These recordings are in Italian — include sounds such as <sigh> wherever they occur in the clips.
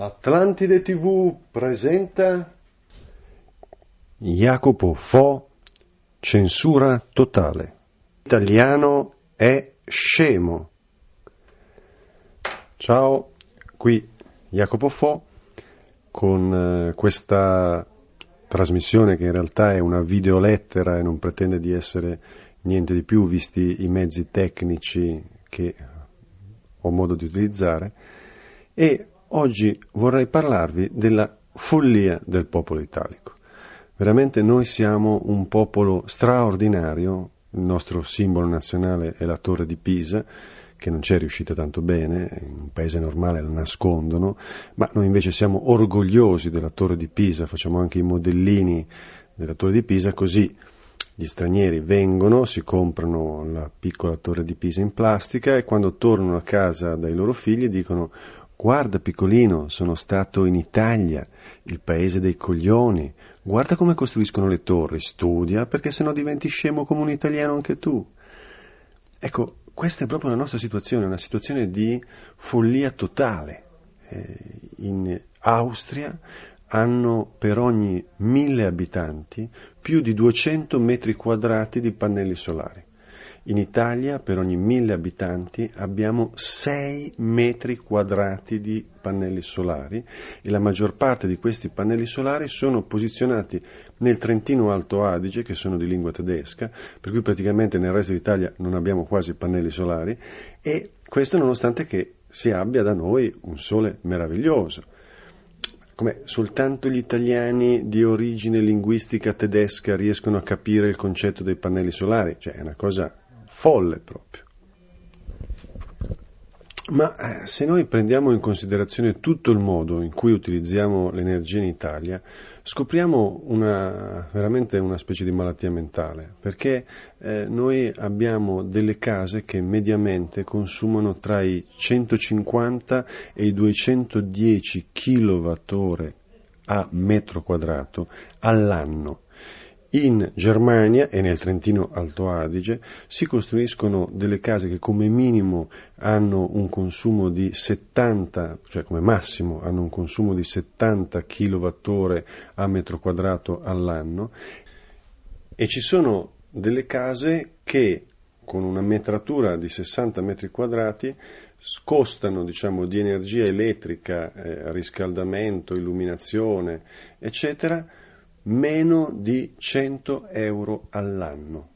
Atlantide TV presenta Jacopo Fo, censura totale. Italiano è scemo. Ciao, qui Jacopo Fo con eh, questa trasmissione che in realtà è una videolettera e non pretende di essere niente di più visti i mezzi tecnici che ho modo di utilizzare e oggi vorrei parlarvi della follia del popolo italico. Veramente noi siamo un popolo straordinario, il nostro simbolo nazionale è la torre di Pisa, che non ci è riuscita tanto bene, in un paese normale la nascondono, ma noi invece siamo orgogliosi della torre di Pisa, facciamo anche i modellini della torre di Pisa, così gli stranieri vengono, si comprano la piccola torre di Pisa in plastica e quando tornano a casa dai loro figli dicono Guarda piccolino, sono stato in Italia, il paese dei coglioni. Guarda come costruiscono le torri, studia perché sennò diventi scemo come un italiano anche tu. Ecco, questa è proprio la nostra situazione, una situazione di follia totale. Eh, in Austria hanno per ogni mille abitanti più di 200 metri quadrati di pannelli solari. In Italia per ogni mille abitanti abbiamo 6 metri quadrati di pannelli solari e la maggior parte di questi pannelli solari sono posizionati nel Trentino Alto Adige, che sono di lingua tedesca, per cui praticamente nel resto d'Italia non abbiamo quasi pannelli solari e questo nonostante che si abbia da noi un sole meraviglioso. Come soltanto gli italiani di origine linguistica tedesca riescono a capire il concetto dei pannelli solari, cioè è una cosa folle proprio. Ma eh, se noi prendiamo in considerazione tutto il modo in cui utilizziamo l'energia in Italia, scopriamo una, veramente una specie di malattia mentale, perché eh, noi abbiamo delle case che mediamente consumano tra i 150 e i 210 kWh a metro quadrato all'anno. In Germania e nel Trentino Alto Adige si costruiscono delle case che come minimo hanno un consumo di 70, cioè come massimo hanno un consumo di 70 kWh a metro quadrato all'anno. E ci sono delle case che con una metratura di 60 metri quadrati costano diciamo, di energia elettrica, eh, riscaldamento, illuminazione, eccetera, meno di 100 euro all'anno,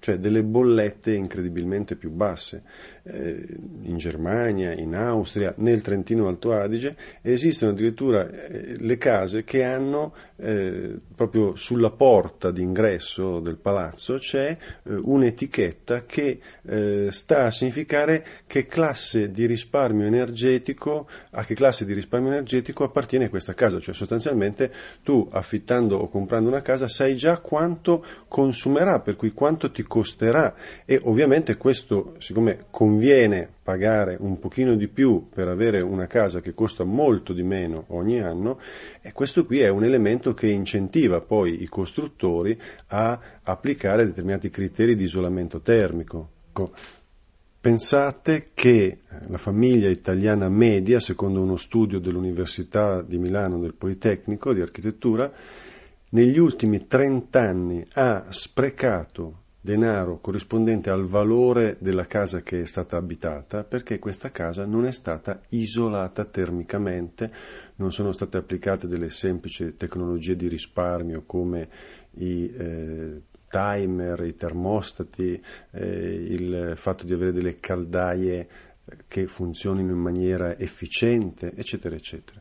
cioè delle bollette incredibilmente più basse in Germania, in Austria, nel Trentino Alto Adige, esistono addirittura eh, le case che hanno eh, proprio sulla porta d'ingresso del palazzo c'è eh, un'etichetta che eh, sta a significare che classe di risparmio energetico, a che classe di risparmio energetico appartiene questa casa, cioè sostanzialmente tu affittando o comprando una casa sai già quanto consumerà, per cui quanto ti costerà. E ovviamente questo siccome conviene conviene pagare un pochino di più per avere una casa che costa molto di meno ogni anno e questo qui è un elemento che incentiva poi i costruttori a applicare determinati criteri di isolamento termico. Pensate che la famiglia italiana media, secondo uno studio dell'Università di Milano del Politecnico di architettura, negli ultimi 30 anni ha sprecato denaro corrispondente al valore della casa che è stata abitata perché questa casa non è stata isolata termicamente, non sono state applicate delle semplici tecnologie di risparmio come i eh, timer, i termostati, eh, il fatto di avere delle caldaie che funzionino in maniera efficiente, eccetera, eccetera.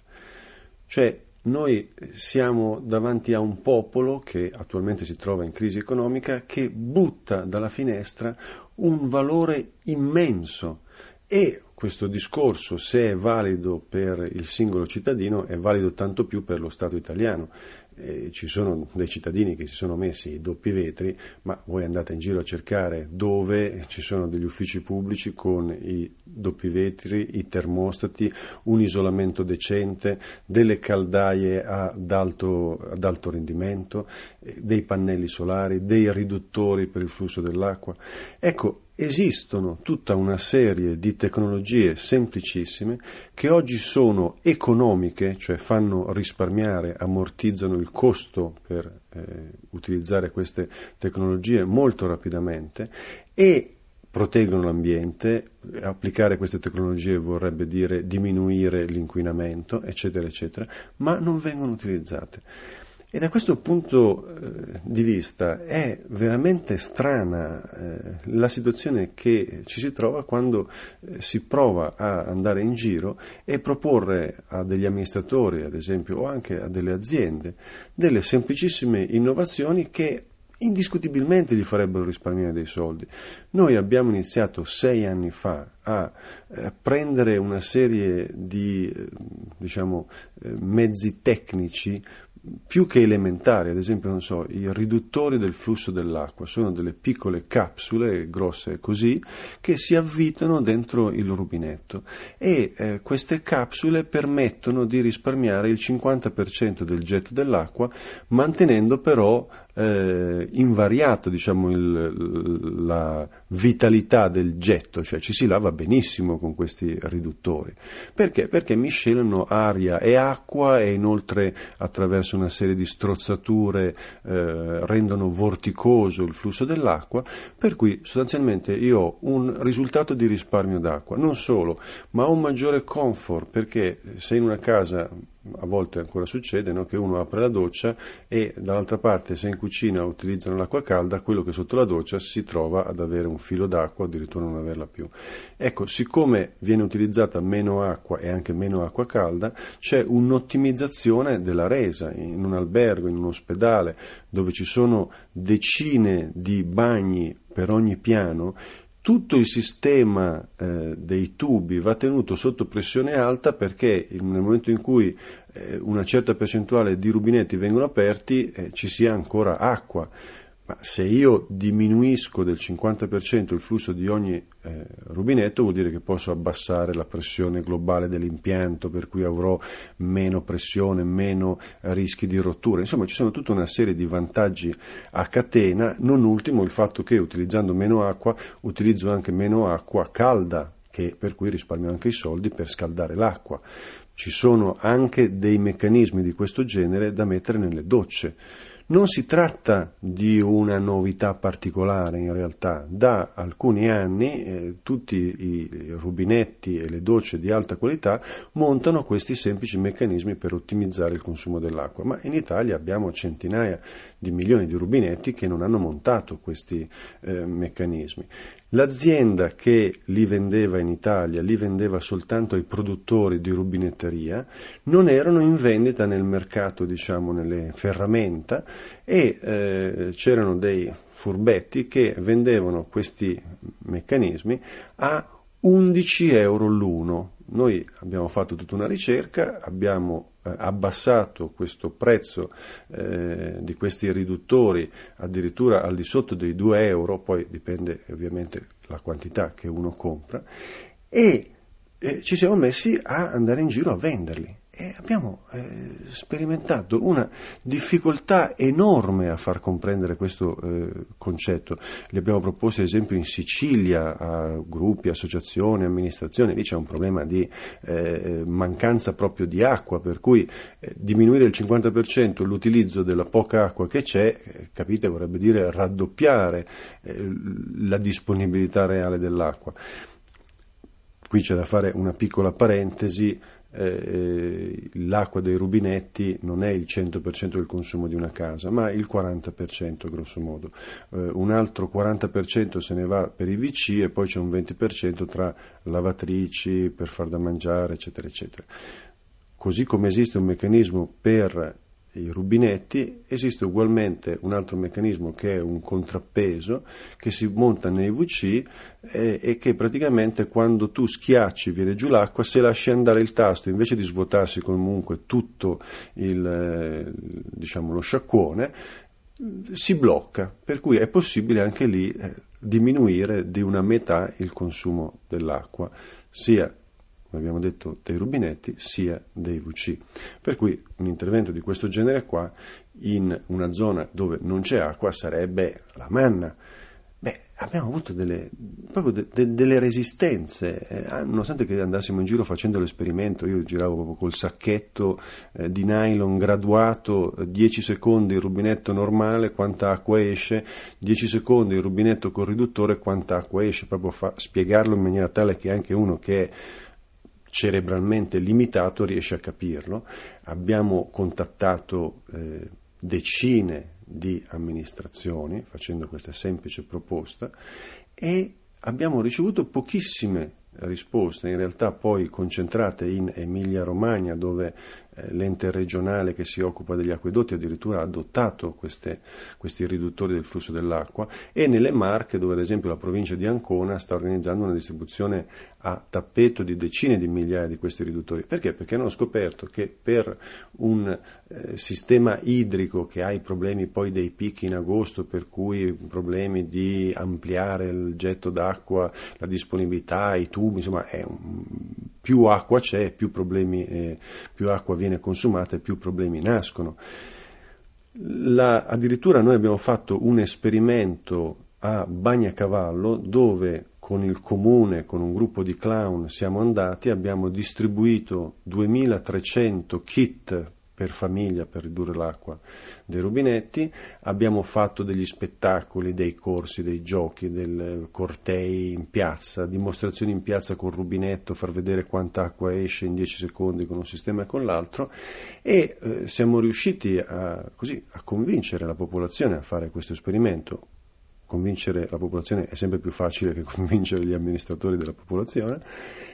Cioè noi siamo davanti a un popolo che attualmente si trova in crisi economica che butta dalla finestra un valore immenso e questo discorso, se è valido per il singolo cittadino, è valido tanto più per lo Stato italiano eh, ci sono dei cittadini che si sono messi i doppi vetri, ma voi andate in giro a cercare dove ci sono degli uffici pubblici con i doppi vetri, i termostati, un isolamento decente, delle caldaie ad alto, ad alto rendimento, eh, dei pannelli solari, dei riduttori per il flusso dell'acqua. Ecco, esistono tutta una serie di tecnologie semplicissime che oggi sono economiche, cioè fanno risparmiare, ammortizzano il costo per eh, utilizzare queste tecnologie molto rapidamente e proteggono l'ambiente, applicare queste tecnologie vorrebbe dire diminuire l'inquinamento, eccetera, eccetera, ma non vengono utilizzate. E da questo punto eh, di vista è veramente strana eh, la situazione che ci si trova quando eh, si prova a andare in giro e proporre a degli amministratori, ad esempio, o anche a delle aziende, delle semplicissime innovazioni che indiscutibilmente gli farebbero risparmiare dei soldi. Noi abbiamo iniziato sei anni fa a prendere una serie di diciamo, mezzi tecnici più che elementari, ad esempio, so, i riduttori del flusso dell'acqua sono delle piccole capsule grosse così che si avvitano dentro il rubinetto. E eh, queste capsule permettono di risparmiare il 50% del getto dell'acqua mantenendo però eh, invariato diciamo, il, la vitalità del getto, cioè ci si lava benissimo con questi riduttori. Perché? Perché miscelano aria e acqua e inoltre attraverso una serie di strozzature eh, rendono vorticoso il flusso dell'acqua, per cui sostanzialmente io ho un risultato di risparmio d'acqua, non solo, ma un maggiore comfort, perché se in una casa a volte ancora succede no? che uno apre la doccia e dall'altra parte se in cucina utilizzano l'acqua calda, quello che è sotto la doccia si trova ad avere un filo d'acqua, addirittura non averla più. Ecco, siccome viene utilizzata meno acqua e anche meno acqua calda, c'è un'ottimizzazione della resa in un albergo, in un ospedale, dove ci sono decine di bagni per ogni piano, tutto il sistema eh, dei tubi va tenuto sotto pressione alta perché nel momento in cui eh, una certa percentuale di rubinetti vengono aperti eh, ci sia ancora acqua. Ma se io diminuisco del 50% il flusso di ogni eh, rubinetto vuol dire che posso abbassare la pressione globale dell'impianto, per cui avrò meno pressione, meno rischi di rottura. Insomma, ci sono tutta una serie di vantaggi a catena, non ultimo il fatto che utilizzando meno acqua utilizzo anche meno acqua calda, che, per cui risparmio anche i soldi per scaldare l'acqua. Ci sono anche dei meccanismi di questo genere da mettere nelle docce non si tratta di una novità particolare in realtà, da alcuni anni eh, tutti i rubinetti e le docce di alta qualità montano questi semplici meccanismi per ottimizzare il consumo dell'acqua, ma in Italia abbiamo centinaia di milioni di rubinetti che non hanno montato questi eh, meccanismi. L'azienda che li vendeva in Italia, li vendeva soltanto ai produttori di rubinetteria, non erano in vendita nel mercato, diciamo, nelle ferramenta e eh, c'erano dei furbetti che vendevano questi meccanismi a 11 euro l'uno. Noi abbiamo fatto tutta una ricerca, abbiamo abbassato questo prezzo eh, di questi riduttori addirittura al di sotto dei 2 euro, poi dipende ovviamente la quantità che uno compra, e eh, ci siamo messi a andare in giro a venderli. E abbiamo eh, sperimentato una difficoltà enorme a far comprendere questo eh, concetto. Li abbiamo proposti ad esempio in Sicilia a gruppi, associazioni, amministrazioni, lì c'è un problema di eh, mancanza proprio di acqua, per cui eh, diminuire il 50% l'utilizzo della poca acqua che c'è, eh, capite, vorrebbe dire raddoppiare eh, la disponibilità reale dell'acqua. Qui c'è da fare una piccola parentesi eh, l'acqua dei rubinetti non è il 100% del consumo di una casa, ma il 40% grosso modo. Eh, un altro 40% se ne va per i WC e poi c'è un 20% tra lavatrici, per far da mangiare, eccetera, eccetera. Così come esiste un meccanismo per i rubinetti, esiste ugualmente un altro meccanismo che è un contrappeso che si monta nei VC e, e, che praticamente quando tu schiacci viene giù l'acqua, se lasci andare il tasto invece di svuotarsi comunque tutto il, eh, diciamo, lo sciacquone, si blocca, per cui è possibile anche lì eh, diminuire di una metà il consumo dell'acqua, sia come abbiamo detto, dei rubinetti sia dei VC. Per cui un intervento di questo genere qua in una zona dove non c'è acqua sarebbe la manna. beh, abbiamo avuto delle, de, de, delle resistenze, eh, nonostante che andassimo in giro facendo l'esperimento, io giravo proprio col sacchetto eh, di nylon graduato, 10 secondi il rubinetto normale, quanta acqua esce, 10 secondi il rubinetto con riduttore, quanta acqua esce, proprio fa, spiegarlo in maniera tale che anche uno che è cerebralmente limitato riesce a capirlo. Abbiamo contattato eh, decine di amministrazioni facendo questa semplice proposta e abbiamo ricevuto pochissime risposte, in realtà poi concentrate in Emilia Romagna dove eh, l'ente regionale che si occupa degli acquedotti addirittura ha adottato queste, questi riduttori del flusso dell'acqua e nelle Marche dove ad esempio la provincia di Ancona sta organizzando una distribuzione a tappeto di decine di migliaia di questi riduttori. Perché? Perché hanno scoperto che per un eh, sistema idrico che ha i problemi poi dei picchi in agosto, per cui problemi di ampliare il getto d'acqua, la disponibilità, i tubi, insomma un, più acqua c'è, più, problemi, eh, più acqua viene consumata e più problemi nascono. La, addirittura noi abbiamo fatto un esperimento a Bagnacavallo dove con il comune, con un gruppo di clown siamo andati, abbiamo distribuito 2300 kit per famiglia per ridurre l'acqua dei rubinetti, abbiamo fatto degli spettacoli, dei corsi, dei giochi, dei cortei in piazza, dimostrazioni in piazza col rubinetto, far vedere quanta acqua esce in 10 secondi con un sistema e con l'altro. E eh, siamo riusciti a, così, a convincere la popolazione a fare questo esperimento. Convincere la popolazione è sempre più facile che <laughs> convincere gli amministratori della popolazione.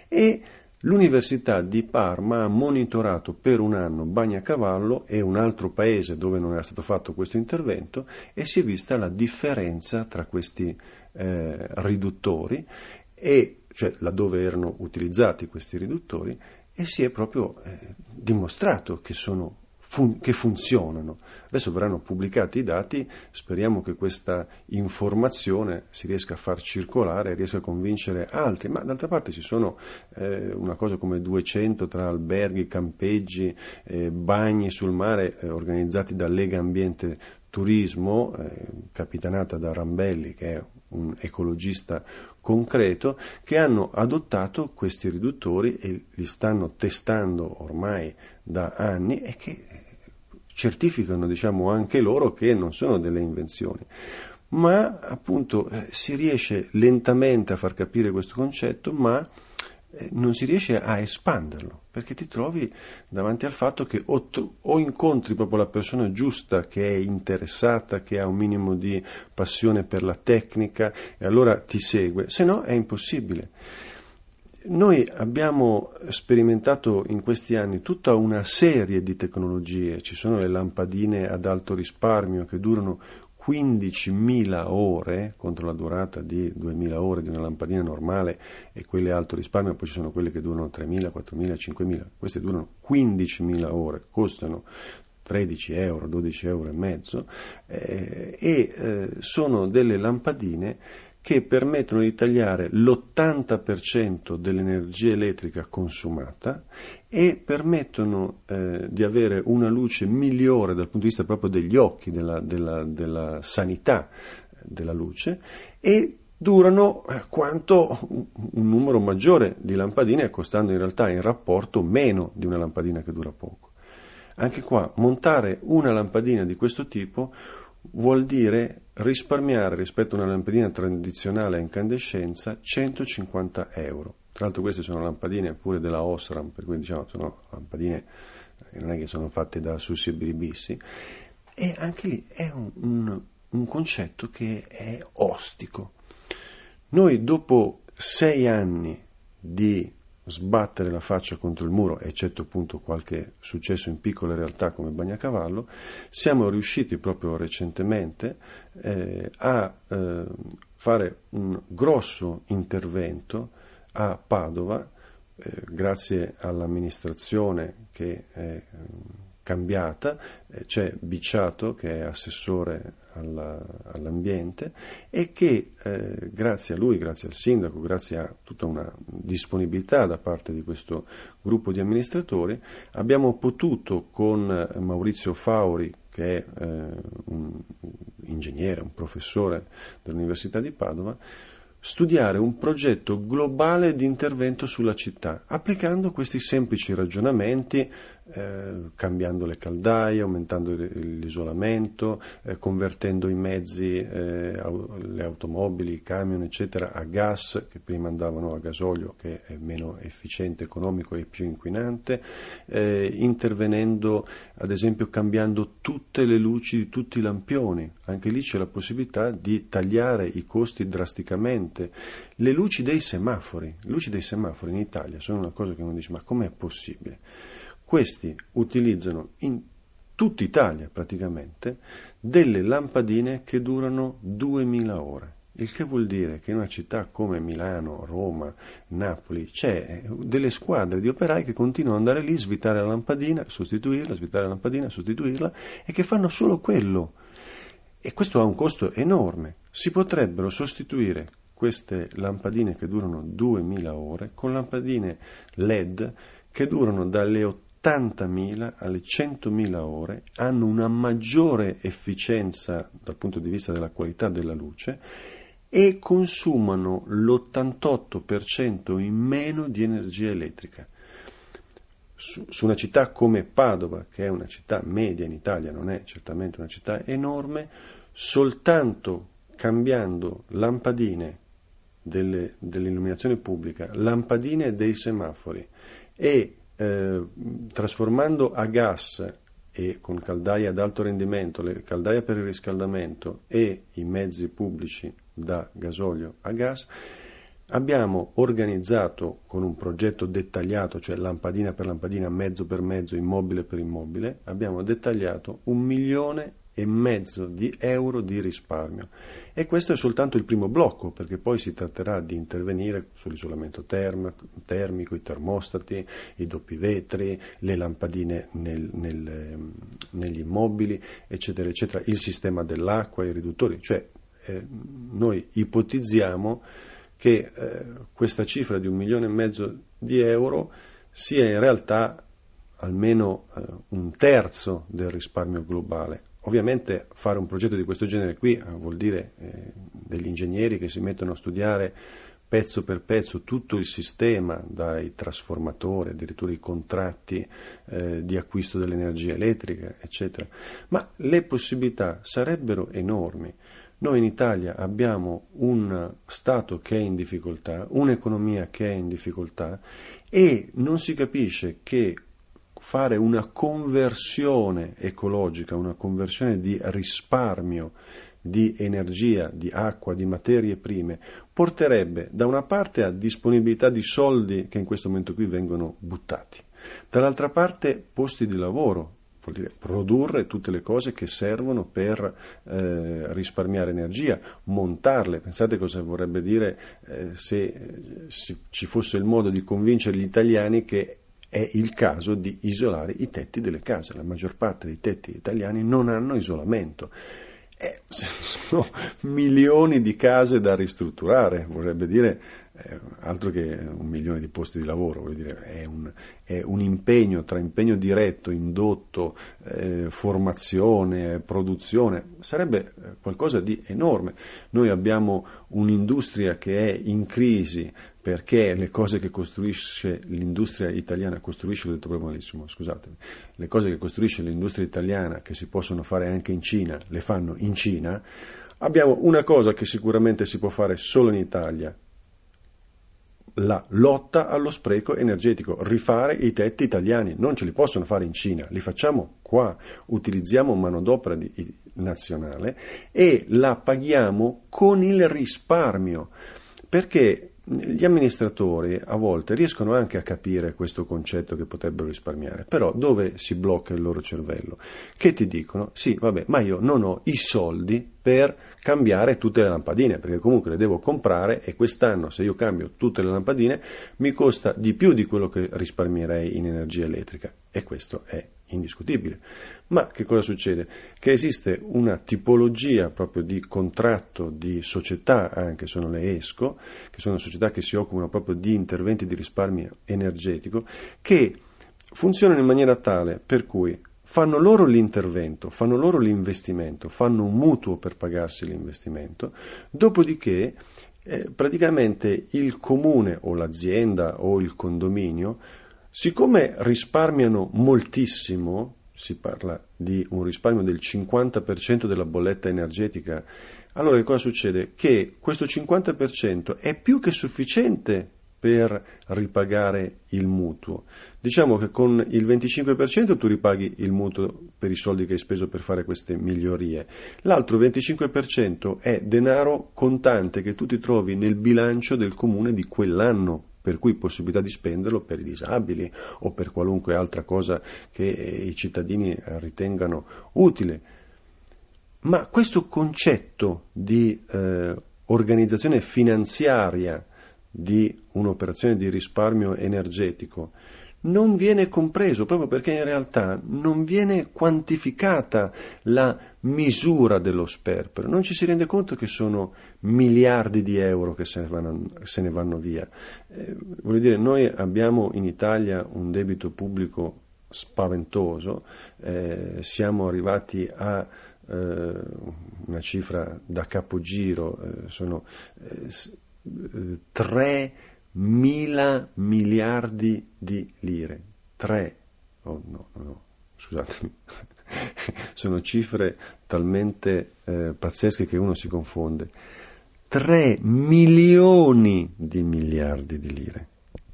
E L'Università di Parma ha monitorato per un anno Bagnacavallo e un altro paese dove non era stato fatto questo intervento e si è vista la differenza tra questi eh, riduttori, e, cioè laddove erano utilizzati questi riduttori, e si è proprio eh, dimostrato che sono fun- che funzionano. Adesso verranno pubblicati i dati, speriamo che questa informazione si riesca a far circolare, riesca a convincere altri, ma d'altra parte ci sono eh, una cosa come 200 tra alberghi, campeggi, eh, bagni sul mare eh, organizzati da Lega Ambiente Turismo, eh, capitanata da Rambelli, che è un ecologista concreto, che hanno adottato questi riduttori e li stanno testando ormai da anni e che certificano diciamo, anche loro che non sono delle invenzioni. Ma appunto eh, si riesce lentamente a far capire questo concetto, ma eh, non si riesce a espanderlo, perché ti trovi davanti al fatto che o, o, incontri proprio la persona giusta che è interessata, che ha un minimo di passione per la tecnica e allora ti segue, se no è impossibile. Noi abbiamo sperimentato in questi anni tutta una serie di tecnologie, ci sono le lampadine ad alto risparmio che durano 15.000 ore contro la durata di 2.000 ore di una lampadina normale e quelle a alto risparmio, poi ci sono quelle che durano 3.000, 4.000, 5.000, queste durano 15.000 ore, costano 13 euro, 12 euro e mezzo eh, e eh, sono delle lampadine che permettono di tagliare l'80% dell'energia elettrica consumata e permettono eh, di avere una luce migliore dal punto di vista proprio degli occhi, della, della, della sanità della luce e durano eh, quanto un numero maggiore di lampadine, costando in realtà in rapporto meno di una lampadina che dura poco. Anche qua, montare una lampadina di questo tipo vuol dire risparmiare rispetto a una lampadina tradizionale a incandescenza 150 euro. Tra l'altro queste sono lampadine pure della Osram, per cui diciamo sono lampadine che non è che sono fatte da sussebbiribissi, e anche lì è un, un, un concetto che è ostico. Noi dopo sei anni di sbattere la faccia contro il muro, eccetto appunto qualche successo in piccole realtà come Bagnacavallo, siamo riusciti proprio recentemente eh, a eh, fare un grosso intervento a Padova, eh, grazie all'amministrazione che è cambiata, eh, c'è Bicciato che è assessore alla, all'ambiente e che eh, grazie a lui, grazie al sindaco, grazie a tutta una disponibilità da parte di questo gruppo di amministratori, abbiamo potuto con Maurizio Fauri, che è eh, un ingegnere, un professore dell'Università di Padova, studiare un progetto globale di intervento sulla città, applicando questi semplici ragionamenti eh, cambiando le caldaie, aumentando l'isolamento, eh, convertendo i mezzi, eh, le automobili, i camion, eccetera, a gas, che prima andavano a gasolio, che è meno efficiente, economico e più inquinante, eh, intervenendo, ad esempio, cambiando tutte le luci di tutti i lampioni. Anche lì c'è la possibilità di tagliare i costi drasticamente. Le luci dei semafori, le luci dei semafori in Italia sono una cosa che uno dice, ma com'è possibile? Questi utilizzano in tutta Italia praticamente delle lampadine che durano 2000 ore. Il che vuol dire che in una città come Milano, Roma, Napoli c'è delle squadre di operai che continuano ad andare lì, svitare la lampadina, sostituirla, svitare la lampadina, sostituirla e che fanno solo quello. E questo ha un costo enorme. Si potrebbero sostituire queste lampadine che durano 2000 ore con lampadine LED che durano dalle 80 80.000 alle 100.000 ore, hanno una maggiore efficienza dal punto di vista della qualità della luce e consumano l'88% in meno di energia elettrica. Su, su, una città come Padova, che è una città media in Italia, non è certamente una città enorme, soltanto cambiando lampadine delle, dell'illuminazione pubblica, lampadine dei semafori e eh, trasformando a gas e con caldaie ad alto rendimento, le caldaie per il riscaldamento e i mezzi pubblici da gasolio a gas, abbiamo organizzato con un progetto dettagliato, cioè lampadina per lampadina, mezzo per mezzo, immobile per immobile, abbiamo dettagliato un milione e mezzo di euro di risparmio. E questo è soltanto il primo blocco, perché poi si tratterà di intervenire sull'isolamento term- termico, i termostati, i doppi vetri, le lampadine nel, nel, ehm, negli immobili, eccetera, eccetera, il sistema dell'acqua, i riduttori. Cioè, eh, noi ipotizziamo che eh, questa cifra di un milione e mezzo di euro sia in realtà almeno eh, un terzo del risparmio globale. Ovviamente fare un progetto di questo genere qui eh, vuol dire eh, degli ingegneri che si mettono a studiare pezzo per pezzo tutto il sistema, dai trasformatori, addirittura i contratti eh, di acquisto dell'energia elettrica, eccetera. Ma le possibilità sarebbero enormi. Noi in Italia abbiamo un Stato che è in difficoltà, un'economia che è in difficoltà e non si capisce che fare una conversione ecologica, una conversione di risparmio di energia, di acqua, di materie prime, porterebbe da una parte a disponibilità di soldi che in questo momento qui vengono buttati, dall'altra parte posti di lavoro, vuol dire produrre tutte le cose che servono per eh, risparmiare energia, montarle. Pensate cosa vorrebbe dire eh, se eh, ci fosse il modo di convincere gli italiani che è il caso di isolare i tetti delle case. La maggior parte dei tetti italiani non hanno isolamento. Eh, <laughs> sono milioni di case da ristrutturare, vorrebbe dire altro che un milione di posti di lavoro, dire, è, un, è, un, impegno tra impegno diretto, indotto, eh, formazione, produzione, sarebbe eh, qualcosa di enorme. Noi abbiamo un'industria che è in crisi perché le cose che costruisce l'industria italiana, costruisce, l'ho detto proprio malissimo, scusatemi, le cose che costruisce l'industria italiana che si possono fare anche in Cina, le fanno in Cina, abbiamo una cosa che sicuramente si può fare solo in Italia, la lotta allo spreco energetico, rifare i tetti italiani, non ce li possono fare in Cina, li facciamo qua, utilizziamo manodopera di, nazionale e la paghiamo con il risparmio, perché gli amministratori a volte riescono anche a capire questo concetto che potrebbero risparmiare, però dove si blocca il loro cervello? Che ti dicono, sì, vabbè, ma io non ho i soldi per cambiare tutte le lampadine, perché comunque le devo comprare e quest'anno se io cambio tutte le lampadine mi costa di più di quello che risparmierei in energia elettrica e questo è indiscutibile. Ma che cosa succede? Che esiste una tipologia proprio di contratto di società, anche sono le ESCO, che sono società che si occupano proprio di interventi di risparmio energetico, che funzionano in maniera tale per cui fanno loro l'intervento, fanno loro l'investimento, fanno un mutuo per pagarsi l'investimento, dopodiché eh, praticamente il comune o l'azienda o il condominio, siccome risparmiano moltissimo, si parla di un risparmio del 50% della bolletta energetica, allora cosa succede? Che questo 50% è più che sufficiente per ripagare il mutuo. Diciamo che con il 25% tu ripaghi il mutuo per i soldi che hai speso per fare queste migliorie. L'altro 25% è denaro contante che tu ti trovi nel bilancio del comune di quell'anno per cui possibilità di spenderlo per i disabili o per qualunque altra cosa che i cittadini ritengano utile. Ma questo concetto di eh, organizzazione finanziaria di un'operazione di risparmio energetico non viene compreso proprio perché in realtà non viene quantificata la misura dello sperpero, non ci si rende conto che sono miliardi di euro che se ne vanno, se ne vanno via. Eh, voglio dire, noi abbiamo in Italia un debito pubblico spaventoso, eh, siamo arrivati a eh, una cifra da capogiro, eh, sono eh, 3 mila miliardi di lire. 3, oh no, no, no, scusatemi, <laughs> sono cifre talmente eh, pazzesche che uno si confonde. 3 milioni di miliardi di lire.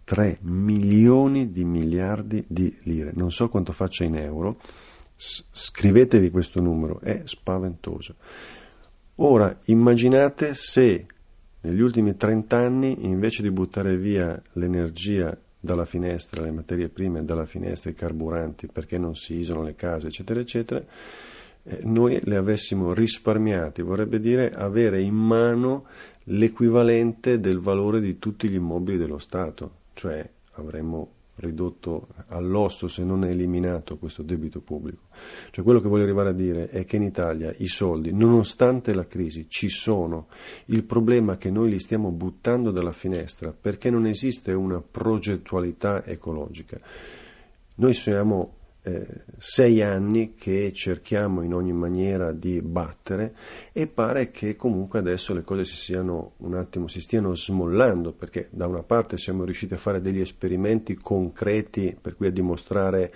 3 milioni di miliardi di lire. Non so quanto faccia in euro, scrivetevi questo numero, è spaventoso. Ora immaginate se negli ultimi 30 anni, invece di buttare via l'energia dalla finestra, le materie prime dalla finestra, i carburanti, perché non si isolano le case, eccetera, eccetera, eh, noi le avessimo risparmiate, vorrebbe dire avere in mano l'equivalente del valore di tutti gli immobili dello Stato, cioè avremmo ridotto all'osso se non eliminato questo debito pubblico. Cioè quello che voglio arrivare a dire è che in Italia i soldi, nonostante la crisi, ci sono. Il problema è che noi li stiamo buttando dalla finestra perché non esiste una progettualità ecologica. Noi siamo sei anni che cerchiamo in ogni maniera di battere e pare che comunque adesso le cose si siano un attimo, si stiano smollando perché da una parte siamo riusciti a fare degli esperimenti concreti per cui a dimostrare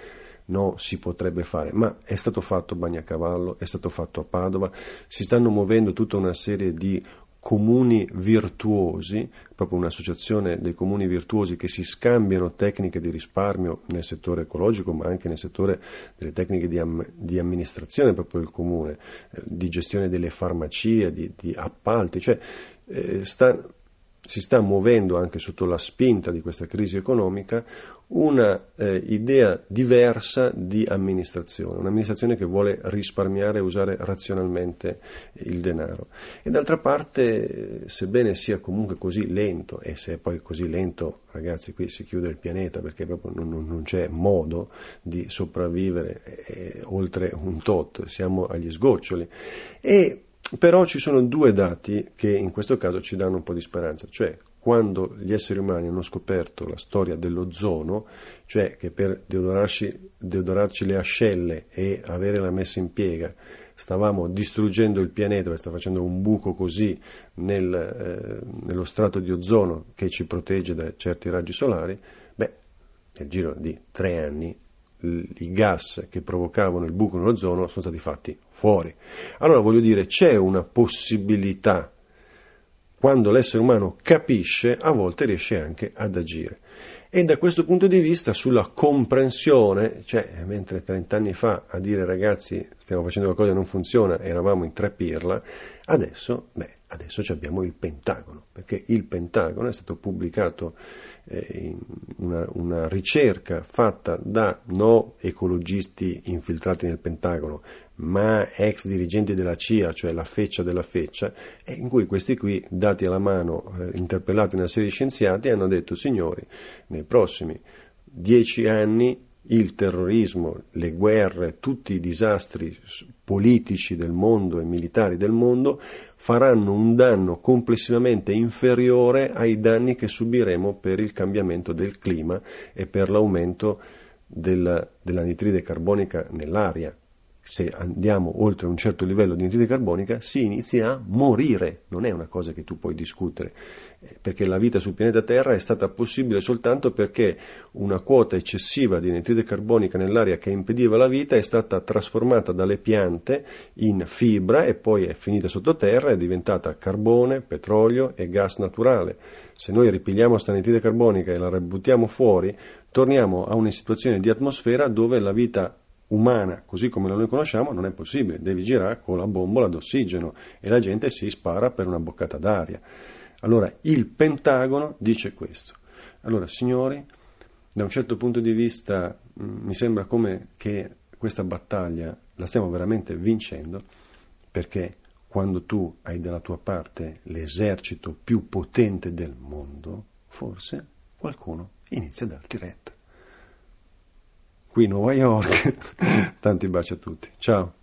no, si potrebbe fare, ma è stato fatto a Bagnacavallo, è stato fatto a Padova, si stanno muovendo tutta una serie di comuni virtuosi, proprio un'associazione dei comuni virtuosi che si scambiano tecniche di risparmio nel settore ecologico, ma anche nel settore delle tecniche di, am- di amministrazione proprio del comune, eh, di gestione delle farmacie, di, di appalti, cioè eh, sta, si sta muovendo anche sotto la spinta di questa crisi economica una eh, idea diversa di amministrazione, un'amministrazione che vuole risparmiare e usare razionalmente il denaro. E d'altra parte, sebbene sia comunque così lento, e se è poi così lento, ragazzi, qui si chiude il pianeta perché proprio non, non c'è modo di sopravvivere eh, oltre un tot, siamo agli sgoccioli. E però ci sono due dati che in questo caso ci danno un po' di speranza, cioè quando gli esseri umani hanno scoperto la storia dell'ozono, cioè che per deodorarci, le ascelle e avere la messa in piega stavamo distruggendo il pianeta, perché sta facendo un buco così nel, eh, nello strato di ozono che ci protegge da certi raggi solari, beh, nel giro di tre anni i gas che provocavano il buco nell'ozono sono stati fatti fuori. Allora voglio dire, c'è una possibilità, quando l'essere umano capisce, a volte riesce anche ad agire. E da questo punto di vista, sulla comprensione, cioè mentre 30 anni fa a dire ragazzi stiamo facendo qualcosa che non funziona, eravamo in tre pirla, adesso, beh, adesso abbiamo il Pentagono, perché il Pentagono è stato pubblicato eh, una, una, ricerca fatta da no ecologisti infiltrati nel Pentagono, ma ex dirigenti della CIA, cioè la feccia della feccia, in cui questi qui, dati alla mano, eh, interpellati una serie di scienziati, hanno detto signori, nei prossimi dieci anni il terrorismo, le guerre, tutti i disastri politici del mondo e militari del mondo faranno un danno complessivamente inferiore ai danni che subiremo per il cambiamento del clima e per l'aumento del, dell'anitride carbonica nell'aria, se andiamo oltre un certo livello di anidride carbonica, si inizia a morire. Non è una cosa che tu puoi discutere, eh, perché la vita sul pianeta Terra è stata possibile soltanto perché una quota eccessiva di anidride carbonica nell'aria che impediva la vita è stata trasformata dalle piante in fibra e poi è finita sottoterra, è diventata carbone, petrolio e gas naturale. Se noi ripigliamo questa anidride carbonica e la rebuttiamo fuori, torniamo a una situazione di atmosfera dove la vita umana, così come la noi conosciamo, non è possibile, devi girare con la bombola d'ossigeno e la gente si spara per una boccata d'aria. Allora, il Pentagono dice questo. Allora, signori, da un certo punto di vista mh, mm, mi sembra come che questa battaglia la stiamo veramente vincendo, perché quando tu hai dalla tua parte l'esercito più potente del mondo, forse qualcuno inizia a darti retta qui Nuova York. <laughs> Tanti baci a tutti. Ciao.